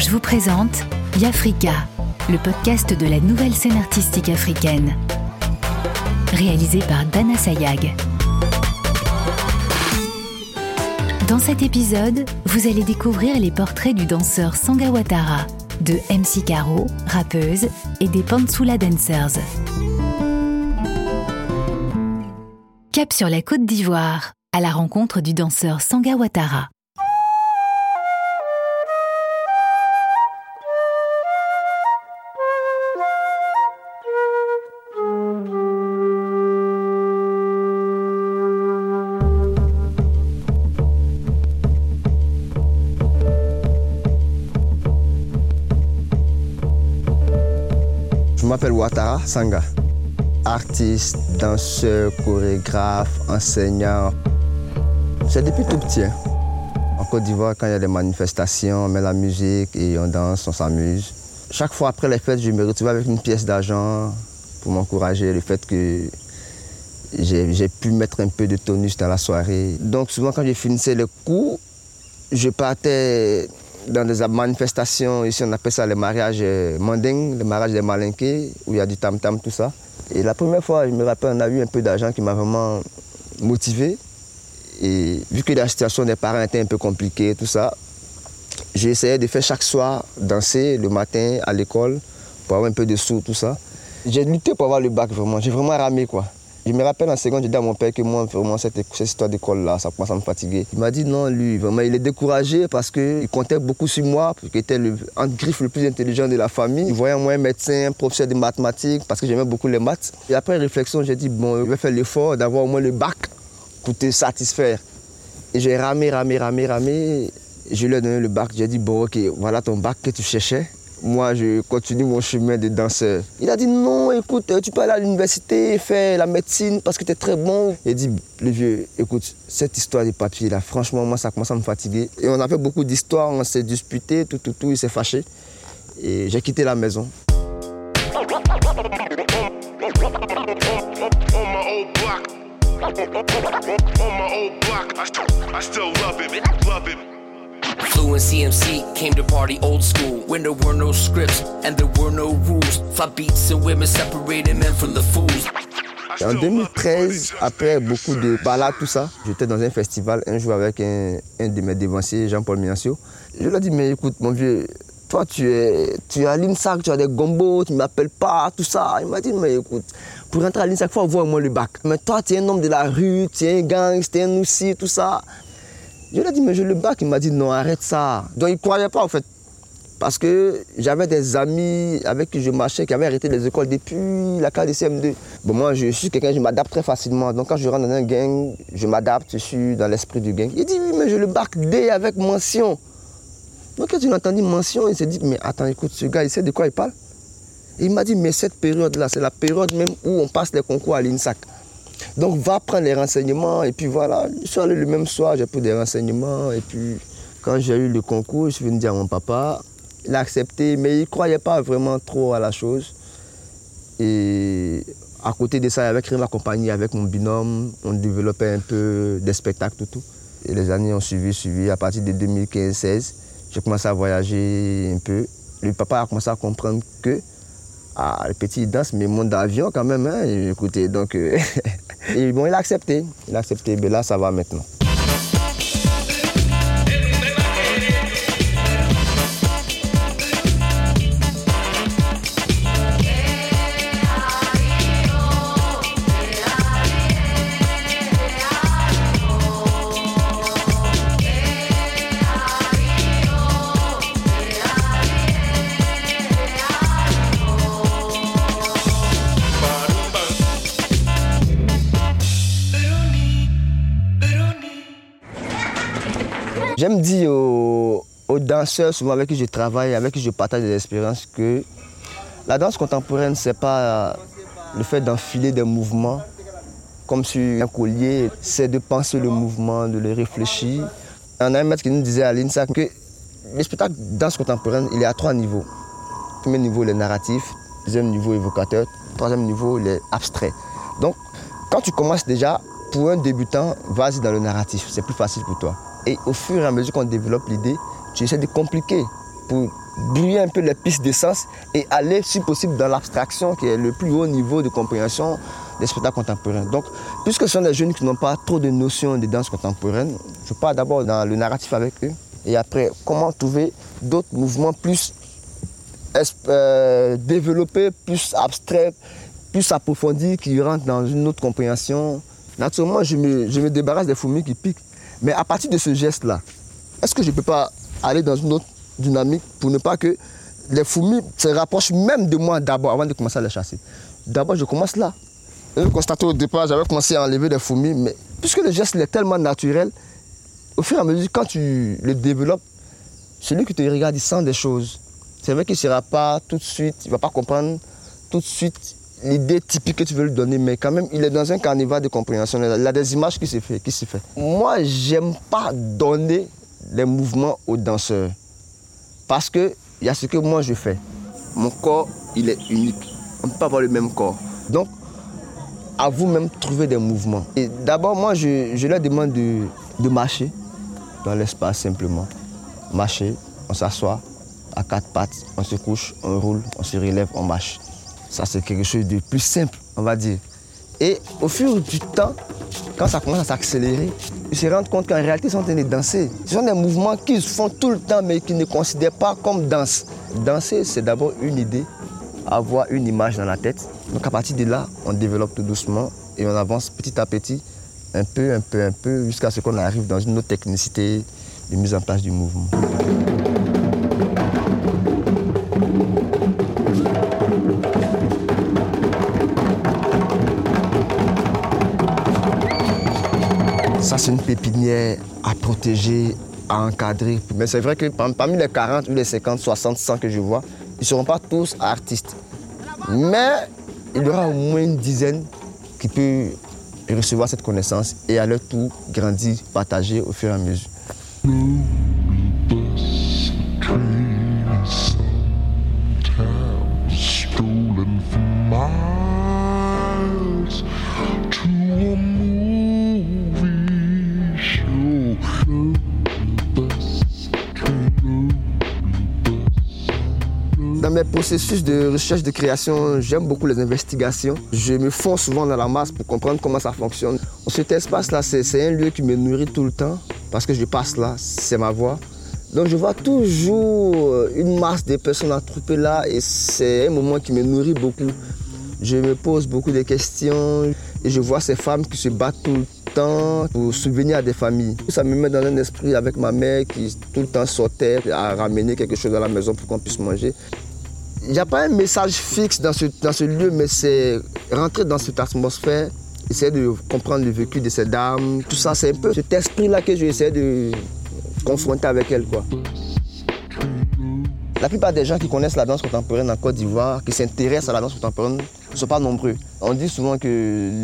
je vous présente Yafrika, le podcast de la nouvelle scène artistique africaine. Réalisé par Dana Sayag. Dans cet épisode, vous allez découvrir les portraits du danseur Sanga Ouattara, de MC Caro, rappeuse, et des Pansula Dancers. Cap sur la côte d'Ivoire, à la rencontre du danseur Sanga m'appelle Ouattara Sanga. Artiste, danseur, chorégraphe, enseignant. C'est depuis tout petit. hein. En Côte d'Ivoire, quand il y a des manifestations, on met la musique et on danse, on s'amuse. Chaque fois après les fêtes, je me retrouve avec une pièce d'argent pour m'encourager le fait que j'ai j'ai pu mettre un peu de tonus dans la soirée. Donc souvent quand je finissais le cours, je partais dans des manifestations, ici on appelle ça les mariages euh, mandingues, les mariages des malinqués, où il y a du tam-tam, tout ça. Et la première fois, je me rappelle, on a eu un peu d'argent qui m'a vraiment motivé. Et vu que la situation des parents était un peu compliquée, tout ça, j'ai essayé de faire chaque soir danser le matin à l'école pour avoir un peu de sous, tout ça. J'ai lutté pour avoir le bac, vraiment. J'ai vraiment ramé, quoi. Je me rappelle en seconde, j'ai dit à mon père que moi, vraiment, cette, histoire d'école-là, ça commence à me fatiguer. Il m'a dit non, lui, vraiment, il est découragé parce qu'il comptait beaucoup sur moi, parce qu'il était le, en griffe le plus intelligent de la famille. Il voyait moi un médecin, professeur de mathématiques, parce que j'aimais beaucoup les maths. Et après réflexion, j'ai dit, bon, je vais faire l'effort d'avoir au moins le bac pour te satisfaire. Et j'ai ramé, ramé, ramé, ramé. Je lui ai donné le bac. J'ai dit, bon, ok, voilà ton bac que tu cherchais. Moi, je continue mon chemin de danseur. Il a dit, non, écoute, tu peux aller à l'université, faire la médecine parce que tu es très bon. J'ai dit, le vieux, écoute, cette histoire des papiers, là, franchement, moi, ça commence à me fatiguer. Et on a fait beaucoup d'histoires, on s'est disputé, tout, tout, tout, il s'est fâché. Et j'ai quitté la maison. En still love it. 2013, après beaucoup de balades, tout ça, j'étais dans un festival un jour avec un, un de mes dévanciers, Jean-Paul Miancio. Je lui ai dit, mais écoute, mon vieux, toi, tu es, tu es à l'INSAC, tu as des gombos, tu ne m'appelles pas, tout ça. Il m'a dit, mais écoute, pour rentrer à l'INSAC, il faut avoir au moins le bac. Mais toi, tu es un homme de la rue, tu es un gang, tu es un aussi, tout ça. Je lui ai dit, mais j'ai le bac. Il m'a dit, non, arrête ça. Donc, il ne croyait pas, en fait. Parce que j'avais des amis avec qui je marchais qui avaient arrêté les écoles depuis la classe de CM2. Bon, moi, je suis quelqu'un, je m'adapte très facilement. Donc, quand je rentre dans un gang, je m'adapte, je suis dans l'esprit du gang. Il dit, oui, mais j'ai le bac D avec mention. Donc, quand il a entendu mention, il s'est dit, mais attends, écoute, ce gars, il sait de quoi il parle Il m'a dit, mais cette période-là, c'est la période même où on passe les concours à l'INSAC. Donc, va prendre les renseignements. Et puis voilà, je suis le même soir, j'ai pris des renseignements. Et puis, quand j'ai eu le concours, je suis venu dire à mon papa. Il a accepté, mais il ne croyait pas vraiment trop à la chose. Et à côté de ça, avec ma compagnie, avec mon binôme, on développait un peu des spectacles, tout. Et les années ont suivi, suivi. À partir de 2015-16, j'ai commencé à voyager un peu. Le papa a commencé à comprendre que ah, le petit danse, mais il d'avion quand même. Hein, écoutez, donc, euh, et bon, il a accepté. Il a accepté. Mais là, ça va maintenant. Danseurs, souvent avec qui je travaille, avec qui je partage des expériences, que la danse contemporaine, c'est pas euh, le fait d'enfiler des mouvements comme sur un collier, c'est de penser le mouvement, de le réfléchir. On a un maître qui nous disait à l'INSA que le spectacle danse contemporaine, il est à trois niveaux. Premier niveau, le narratif. Deuxième niveau, évocateur. Troisième niveau, les abstrait. Donc, quand tu commences déjà, pour un débutant, vas-y dans le narratif. C'est plus facile pour toi. Et au fur et à mesure qu'on développe l'idée, tu essaies de compliquer pour brouiller un peu les pistes d'essence et aller, si possible, dans l'abstraction, qui est le plus haut niveau de compréhension des spectacles contemporains. Donc, puisque ce sont des jeunes qui n'ont pas trop de notions de danse contemporaine, je pars d'abord dans le narratif avec eux, et après, comment trouver d'autres mouvements plus euh, développés, plus abstraits, plus approfondis, qui rentrent dans une autre compréhension. Naturellement, je me, je me débarrasse des fourmis qui piquent. Mais à partir de ce geste-là, est-ce que je ne peux pas aller dans une autre dynamique pour ne pas que les fourmis se rapprochent même de moi d'abord avant de commencer à les chasser D'abord, je commence là. Et je constatais au départ, j'avais commencé à enlever des fourmis, mais puisque le geste est tellement naturel, au fur et à mesure, quand tu le développes, celui qui te regarde, il sent des choses. C'est vrai qu'il ne sera pas tout de suite, il ne va pas comprendre tout de suite l'idée typique que tu veux lui donner, mais quand même, il est dans un carnaval de compréhension. Il a des images qui se fait. Qui se fait. Moi, j'aime pas donner les mouvements aux danseurs. Parce qu'il y a ce que moi je fais. Mon corps, il est unique. On ne peut pas avoir le même corps. Donc, à vous-même trouver des mouvements. Et d'abord, moi, je, leur demande de, de marcher dans l'espace simplement. Marcher, on s'assoit à quatre pattes, on se couche, on roule, on se relève, on marche. Ça, c'est quelque chose de plus simple, on va dire. Et au fur du temps, quand ça commence à s'accélérer, ils se rendent compte qu'en réalité, ils sont en train de danser. Ce sont des mouvements qu'ils font tout le temps, mais qu'ils ne considèrent pas comme danse. Danser, c'est d'abord une idée, avoir une image dans la tête. Donc à partir de là, on développe tout doucement et on avance petit à petit, un peu, un peu, un peu, jusqu'à ce qu'on arrive dans une autre technicité de mise en place du mouvement. C'est une pépinière à protéger, à encadrer. Mais c'est vrai que parmi les 40 ou les 50, 60, 100 que je vois, ils ne seront pas tous artistes. Mais il y aura au moins une dizaine qui peuvent recevoir cette connaissance et à leur tour grandir, partager au fur et à mesure. Processus de recherche, de création, j'aime beaucoup les investigations. Je me fonds souvent dans la masse pour comprendre comment ça fonctionne. Cet espace-là, c'est un lieu qui me nourrit tout le temps parce que je passe là, c'est ma voix. Donc je vois toujours une masse de personnes attroupées là et c'est un moment qui me nourrit beaucoup. Je me pose beaucoup de questions et je vois ces femmes qui se battent tout le temps pour souvenir à des familles. Ça me met dans un esprit avec ma mère qui tout le temps sortait à ramener quelque chose à la maison pour qu'on puisse manger. Il n'y a pas un message fixe dans ce, lieu, mais c'est rentrer dans cette atmosphère, essayer de comprendre le vécu de ces dames. Tout ça, c'est un peu cet esprit-là que j'essaie de confronter avec elles. La plupart des gens qui connaissent la danse contemporaine en Côte d'Ivoire, qui s'intéressent à la danse contemporaine, ne sont pas nombreux. On dit souvent que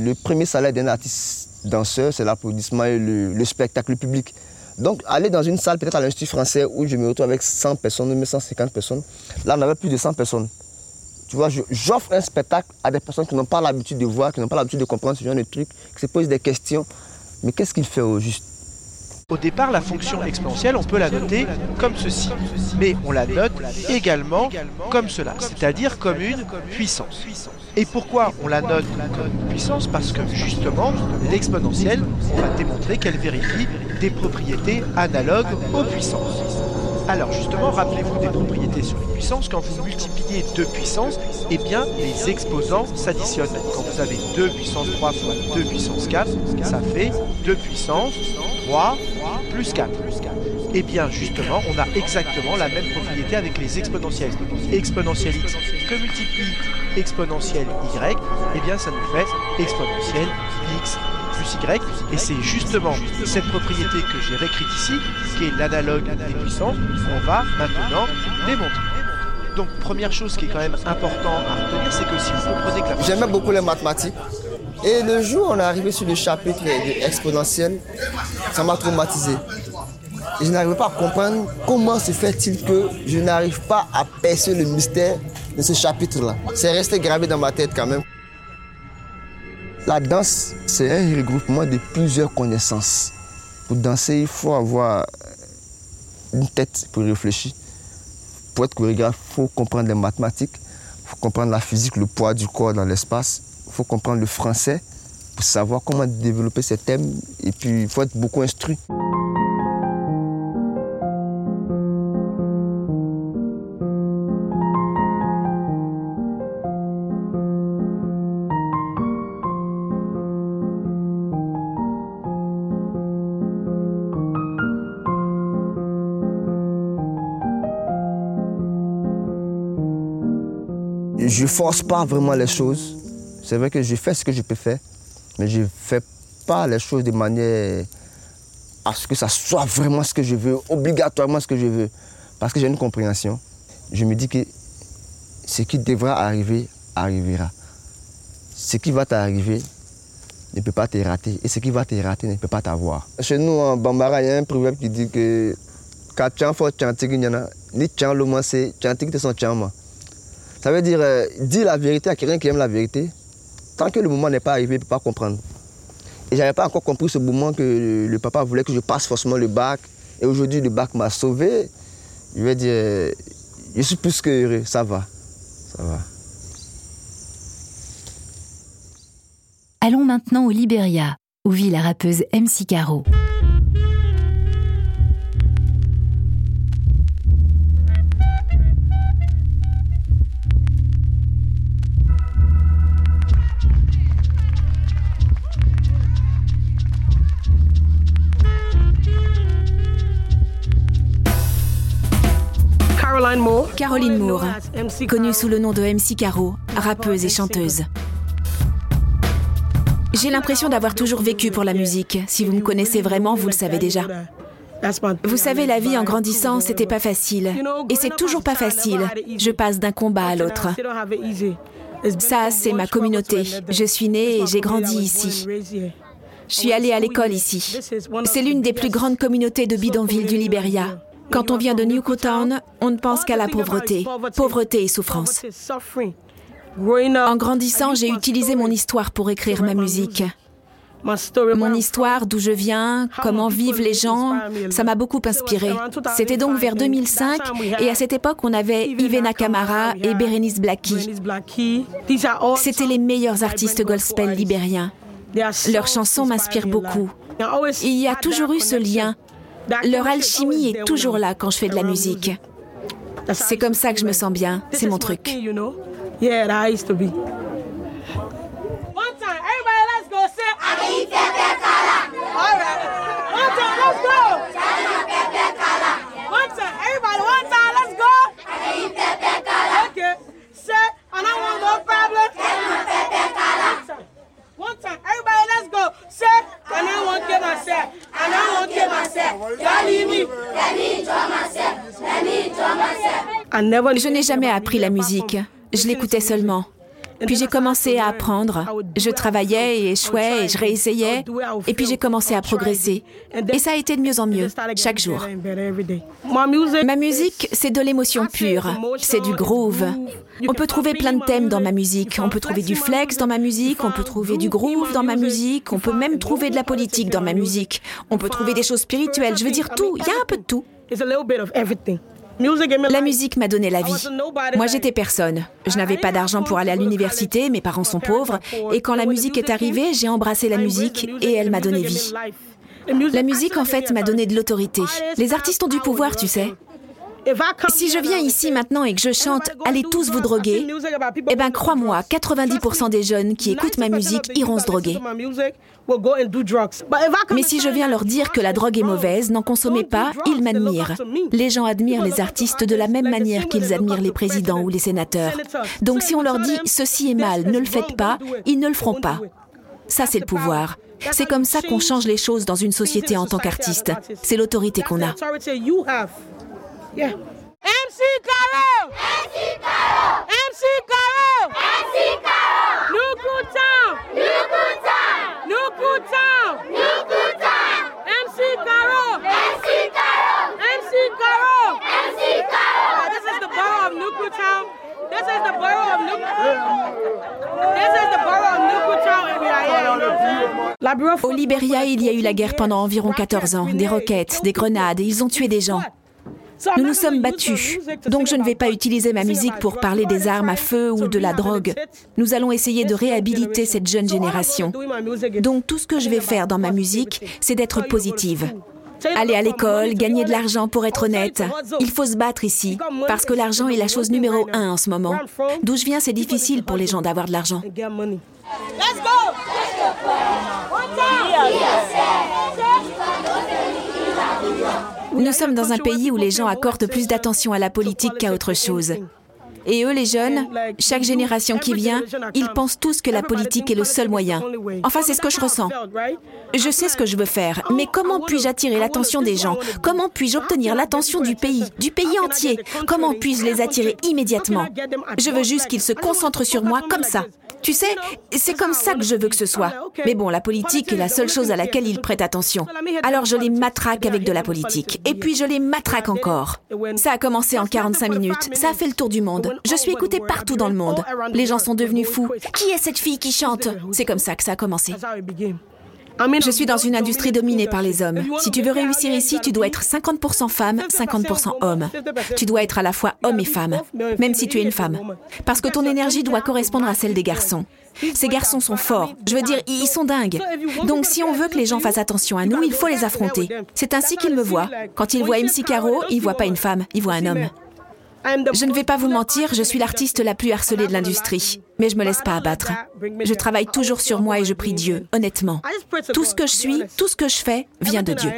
le premier salaire d'un artiste danseur, c'est l'applaudissement et le spectacle public. Donc, aller dans une salle, peut-être à l'Institut français, où je me retrouve avec 100 personnes, ou 150 personnes, là, on avait plus de 100 personnes. Tu vois, j'offre un spectacle à des personnes qui n'ont pas l'habitude de voir, qui n'ont pas l'habitude de comprendre ce genre de trucs, qui se posent des questions. Mais qu'est-ce qu'il fait au juste? Au départ, la fonction exponentielle, on peut la noter comme ceci, mais on la note également comme cela, c'est-à-dire comme une puissance. Et pourquoi on la note comme une puissance? Parce que justement, l'exponentielle, on va démontrer qu'elle vérifie des propriétés analogues aux puissances. Alors justement, rappelez-vous des propriétés sur une puissance. Quand vous multipliez deux puissances, eh bien, les exposants s'additionnent. Quand vous avez 2 puissance 3 fois 2 puissance 4, ça fait 2 puissance 3 plus 4. Eh bien, justement, on a exactement la même propriété avec les exponentielles. Exponentielle x que multiplie exponentielle y, eh bien, ça nous fait exponentielle x plus y. Et c'est justement cette propriété que j'ai réécrite ici, qui est l'analogue des puissances, qu'on va maintenant démontrer. Donc, première chose qui est quand même important à retenir, c'est que si vous comprenez que la... J'aimais beaucoup les mathématiques. Et le jour où on est arrivé sur le chapitre exponentiel, ça m'a traumatisé. Je n'arrivais pas à comprendre comment se fait-il que je n'arrive pas à percer le mystère de ce chapitre-là. C'est resté gravé dans ma tête quand même. La danse, c'est un regroupement de plusieurs connaissances. Pour danser, il faut avoir une tête pour réfléchir. pour être chorégraphe, il faut comprendre les mathématiques, il faut comprendre la physique, le poids du corps dans l'espace, il faut comprendre le français pour savoir comment développer ces thèmes. Et puis, il faut être beaucoup instruit. Je force pas vraiment les choses. C'est vrai que je fais ce que je peux faire, mais je ne fais pas les choses de manière à ce que ça soit vraiment ce que je veux, obligatoirement ce que je veux. Parce que j'ai une compréhension. Je me dis que ce qui devra arriver, arrivera. Ce qui va t'arriver ne peut pas te rater. Et ce qui va te rater ne peut pas t'avoir. Chez nous, en Bambara, il y a un proverbe qui dit que ni Ça veut dire, euh, dis la vérité à quelqu'un qui aime la vérité. Tant que le moment n'est pas arrivé, il ne peut pas comprendre. Et je n'avais pas encore compris ce moment que le papa voulait que je passe forcément le bac. Et aujourd'hui, le bac m'a sauvé. Je vais dire, je suis plus que heureux, ça va. Ça va. Allons maintenant au Libéria, où vit la rappeuse MC Caro. Caroline Moore, connue sous le nom de MC Caro, rappeuse et chanteuse. J'ai l'impression d'avoir toujours vécu pour la musique. Si vous me connaissez vraiment, vous le savez déjà. Vous savez, la vie en grandissant, c'était pas facile. Et c'est toujours pas facile. Je passe d'un combat à l'autre. Ça, c'est ma communauté. Je suis née et j'ai grandi ici. Je suis allée à l'école ici. C'est l'une des plus grandes communautés de bidonville du Liberia. Quand on vient de Newtown, on ne pense qu'à la pauvreté, pauvreté et souffrance. En grandissant, j'ai utilisé mon histoire pour écrire ma musique. Mon histoire, d'où je viens, comment vivent les gens, ça m'a beaucoup inspiré. C'était donc vers 2005 et à cette époque, on avait Ivena Kamara et Berenice Blackie. C'étaient les meilleurs artistes gospel libériens. Leurs chansons m'inspirent beaucoup. Il y a toujours eu ce lien leur alchimie est toujours là quand je fais de la musique. C'est comme ça que je me sens bien. C'est mon truc. Je n'ai jamais appris la musique. Je l'écoutais seulement. Puis j'ai commencé à apprendre. Je travaillais et échouais et je réessayais. Et puis j'ai commencé à progresser. Et ça a été de mieux en mieux, chaque jour. Ma musique, c'est de l'émotion pure. C'est du groove. On peut trouver plein de thèmes dans ma musique. On peut trouver du flex dans ma musique. On peut trouver du groove dans ma musique. On peut même trouver de la politique dans ma musique. On peut trouver des choses spirituelles. Je veux dire tout. Il y a un peu de tout. La musique m'a donné la vie. Moi, j'étais personne. Je n'avais pas d'argent pour aller à l'université, mes parents sont pauvres, et quand la musique est arrivée, j'ai embrassé la musique et elle m'a donné vie. La musique, en fait, m'a donné de l'autorité. Les artistes ont du pouvoir, tu sais. Si je viens ici maintenant et que je chante Allez tous vous droguer, eh ben crois-moi, 90% des jeunes qui écoutent ma musique iront se droguer. Mais si je viens leur dire que la drogue est mauvaise, n'en consommez pas, ils m'admirent. Les gens admirent les artistes de la même manière qu'ils admirent les présidents ou les sénateurs. Donc si on leur dit ceci est mal, ne le faites pas, ils ne le feront pas. Ça, c'est le pouvoir. C'est comme ça qu'on change les choses dans une société en tant qu'artiste. C'est l'autorité qu'on a. Yeah. MC Caro! MC Caro! MC Caro! MC Caro! Nukutown! Nukutown! Nukutown! Nukutown! MC Caro! MC Caro! MC Caro! MC Caro! This is the borough of Nukutown. This is the borough of Nukutown. This is the borough of Nukutown and we are here. Au Libéria, il y a eu la guerre pendant environ 14 ans. Des roquettes, des grenades, et ils ont tué des gens. Nous nous sommes battus, donc je ne vais pas utiliser ma musique pour parler des armes à feu ou de la drogue. Nous allons essayer de réhabiliter cette jeune génération. Donc tout ce que je vais faire dans ma musique, c'est d'être positive. Aller à l'école, gagner de l'argent pour être honnête. Il faut se battre ici, parce que l'argent est la chose numéro un en ce moment. D'où je viens, c'est difficile pour les gens d'avoir de l'argent. Nous sommes dans un pays où les gens accordent plus d'attention à la politique qu'à autre chose. Et eux, les jeunes, chaque génération qui vient, ils pensent tous que la politique est le seul moyen. Enfin, c'est ce que je ressens. Je sais ce que je veux faire, mais comment puis-je attirer l'attention des gens? Comment puis-je obtenir l'attention du pays, du pays entier? Comment puis-je les attirer immédiatement? Je veux juste qu'ils se concentrent sur moi comme ça. Tu sais, c'est comme ça que je veux que ce soit. Mais bon, la politique est la seule chose à laquelle ils prêtent attention. Alors je les matraque avec de la politique. Et puis je les matraque encore. Ça a commencé en 45 minutes. Ça a fait le tour du monde. Je suis écoutée partout dans le monde. Les gens sont devenus fous. Qui est cette fille qui chante? C'est comme ça que ça a commencé. Je suis dans une industrie dominée par les hommes. Si tu veux réussir ici, tu dois être 50% femme, 50% homme. Tu dois être à la fois homme et femme, même si tu es une femme. Parce que ton énergie doit correspondre à celle des garçons. Ces garçons sont forts. Je veux dire, ils sont dingues. Donc si on veut que les gens fassent attention à nous, il faut les affronter. C'est ainsi qu'ils me voient. Quand ils voient MC Caro, ils voient pas une femme, ils voient un homme. Je ne vais pas vous mentir, je suis l'artiste la plus harcelée de l'industrie. Mais je me laisse pas abattre. Je travaille toujours sur moi et je prie Dieu, honnêtement. Tout ce que je suis, tout ce que je fais vient de Dieu.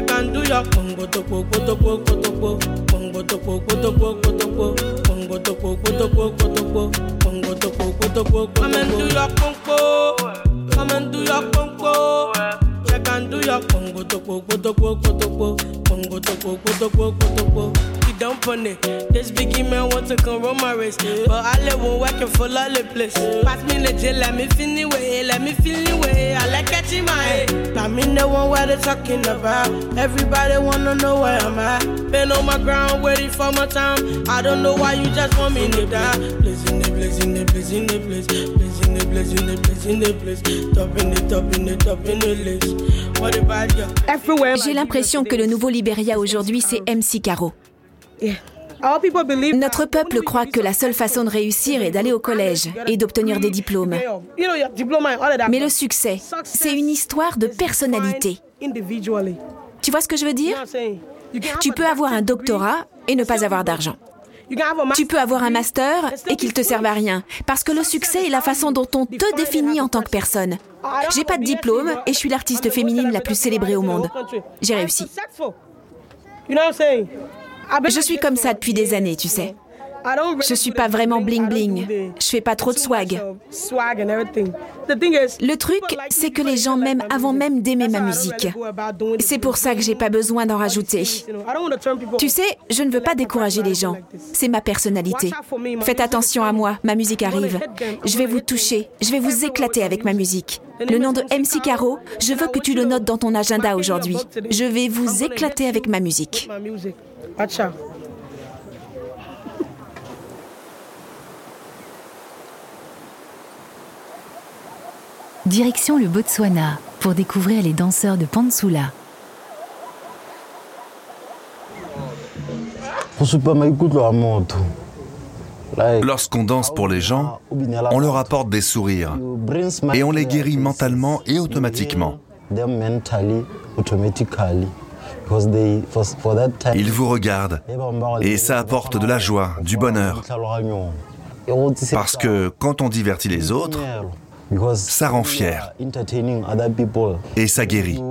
I can do your bongo topo topo topo bongo topo topo topo bongo topo topo topo bongo topo topo come and do ya, pongo. come and do ya, pongo. I can do ya. Pongo your bongo topo topo topo bongo topo topo topo This biggie man want to come run my race. But I live one working for all the place. Pass me legit, let me feel the way, let me feel the way. I like catching my head. I mean the one where they talking about. Everybody wanna know where I'm at. Been on my ground, waiting for my time. I don't know why you just want me to die. Blazing the blazing the blazing the. Blazing the blazing the blazing the blaze. Top in the top in the top in the list. What about you? J'ai l'impression que le nouveau Liberia aujourd'hui, c'est MC Caro. Notre peuple croit que la seule façon de réussir est d'aller au collège et d'obtenir des diplômes. Mais le succès, c'est une histoire de personnalité. Tu vois ce que je veux dire? Tu peux avoir un doctorat et ne pas avoir d'argent. Tu peux avoir un master et qu'il te serve à rien, parce que le succès est la façon dont on te définit en tant que personne. J'ai pas de diplôme et je suis l'artiste féminine la plus célébrée au monde. J'ai réussi. Je suis comme ça depuis des années, tu sais. Je suis pas vraiment bling bling. Je fais pas trop de swag. Le truc, c'est que les gens m'aiment avant même d'aimer ma musique. C'est pour ça que j'ai pas besoin d'en rajouter. Tu sais, je ne veux pas décourager les gens. C'est ma personnalité. Faites attention à moi, ma musique arrive. Je vais vous toucher, je vais vous éclater avec ma musique. Le nom de MC Caro, je veux que tu le notes dans ton agenda aujourd'hui. Je vais vous éclater avec ma musique. Direction le Botswana pour découvrir les danseurs de Pansula. Lorsqu'on danse pour les gens, on leur apporte des sourires et on les guérit mentalement et automatiquement. Ils vous regardent et ça apporte de la joie, du bonheur. Parce que quand on divertit les autres, ça rend fier. et ça guérit.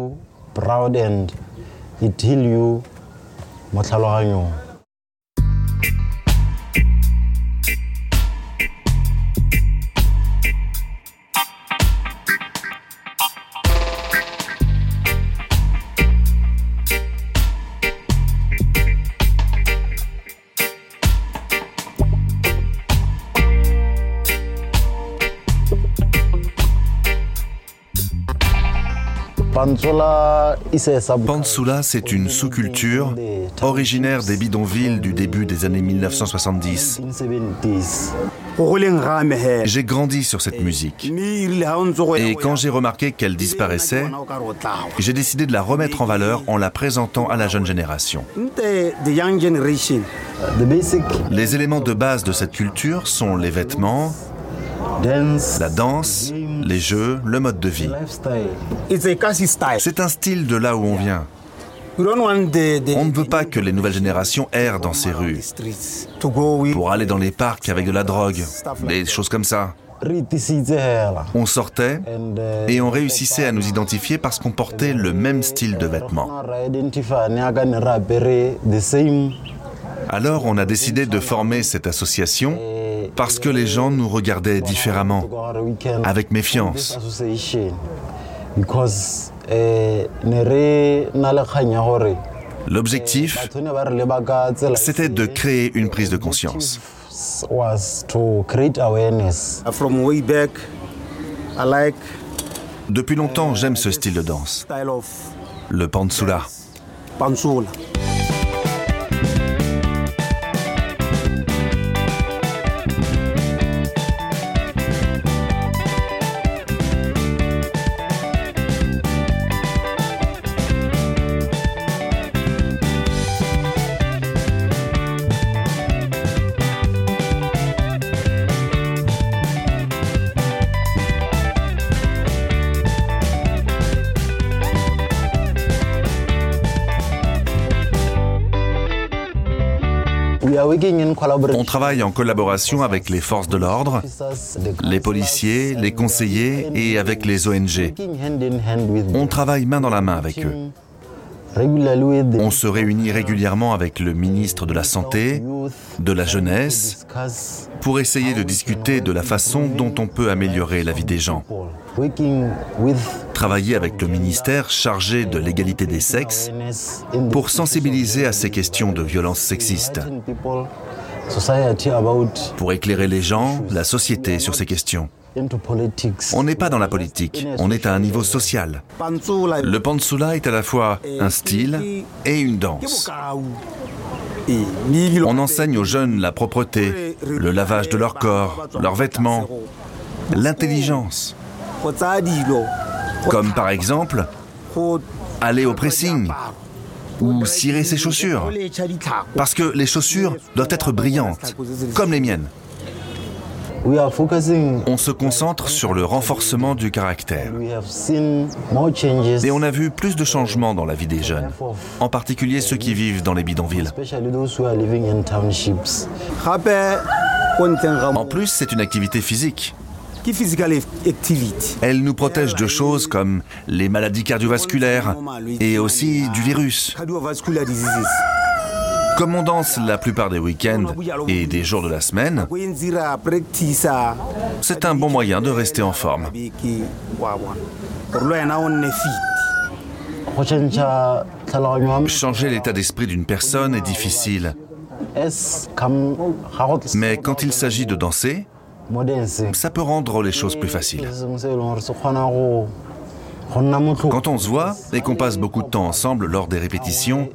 Pansula, c'est une sous-culture originaire des bidonvilles du début des années 1970. J'ai grandi sur cette musique. Et quand j'ai remarqué qu'elle disparaissait, j'ai décidé de la remettre en valeur en la présentant à la jeune génération. Les éléments de base de cette culture sont les vêtements, la danse, les jeux, le mode de vie. C'est un style de là où on vient. On ne veut pas que les nouvelles générations errent dans ces rues pour aller dans les parcs avec de la drogue, des choses comme ça. On sortait et on réussissait à nous identifier parce qu'on portait le même style de vêtements. Alors on a décidé de former cette association parce que les gens nous regardaient différemment, avec méfiance. L'objectif, c'était de créer une prise de conscience. Depuis longtemps, j'aime ce style de danse, le pansula. On travaille en collaboration avec les forces de l'ordre, les policiers, les conseillers et avec les ONG. On travaille main dans la main avec eux. On se réunit régulièrement avec le ministre de la Santé, de la Jeunesse, pour essayer de discuter de la façon dont on peut améliorer la vie des gens. Travailler avec le ministère chargé de l'égalité des sexes pour sensibiliser à ces questions de violence sexiste. Pour éclairer les gens, la société sur ces questions. On n'est pas dans la politique, on est à un niveau social. Le pansula est à la fois un style et une danse. On enseigne aux jeunes la propreté, le lavage de leur corps, leurs vêtements, l'intelligence. Comme par exemple, aller au pressing ou cirer ses chaussures. Parce que les chaussures doivent être brillantes, comme les miennes. On se concentre sur le renforcement du caractère. Et on a vu plus de changements dans la vie des jeunes, en particulier ceux qui vivent dans les bidonvilles. En plus, c'est une activité physique. Elle nous protège de choses comme les maladies cardiovasculaires et aussi du virus. Comme on danse la plupart des week-ends et des jours de la semaine, c'est un bon moyen de rester en forme. Changer l'état d'esprit d'une personne est difficile. Mais quand il s'agit de danser, ça peut rendre les choses plus faciles. Quand on se voit et qu'on passe beaucoup de temps ensemble lors des répétitions,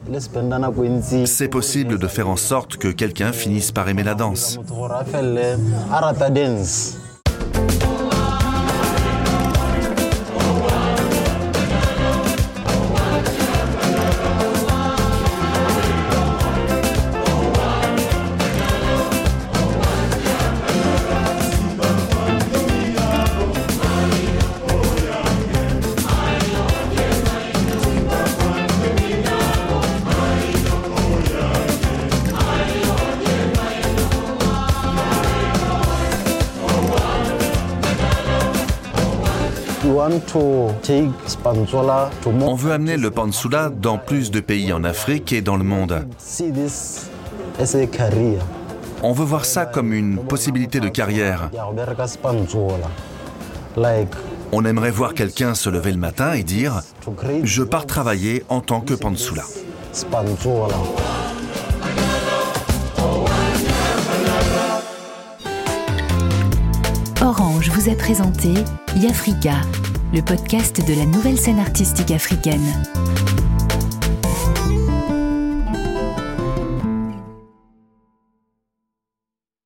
c'est possible de faire en sorte que quelqu'un finisse par aimer la danse. On veut amener le pansula dans plus de pays en Afrique et dans le monde. On veut voir ça comme une possibilité de carrière. On aimerait voir quelqu'un se lever le matin et dire ⁇ Je pars travailler en tant que pansula ⁇ Orange vous a présenté Yafrika le podcast de la nouvelle scène artistique africaine.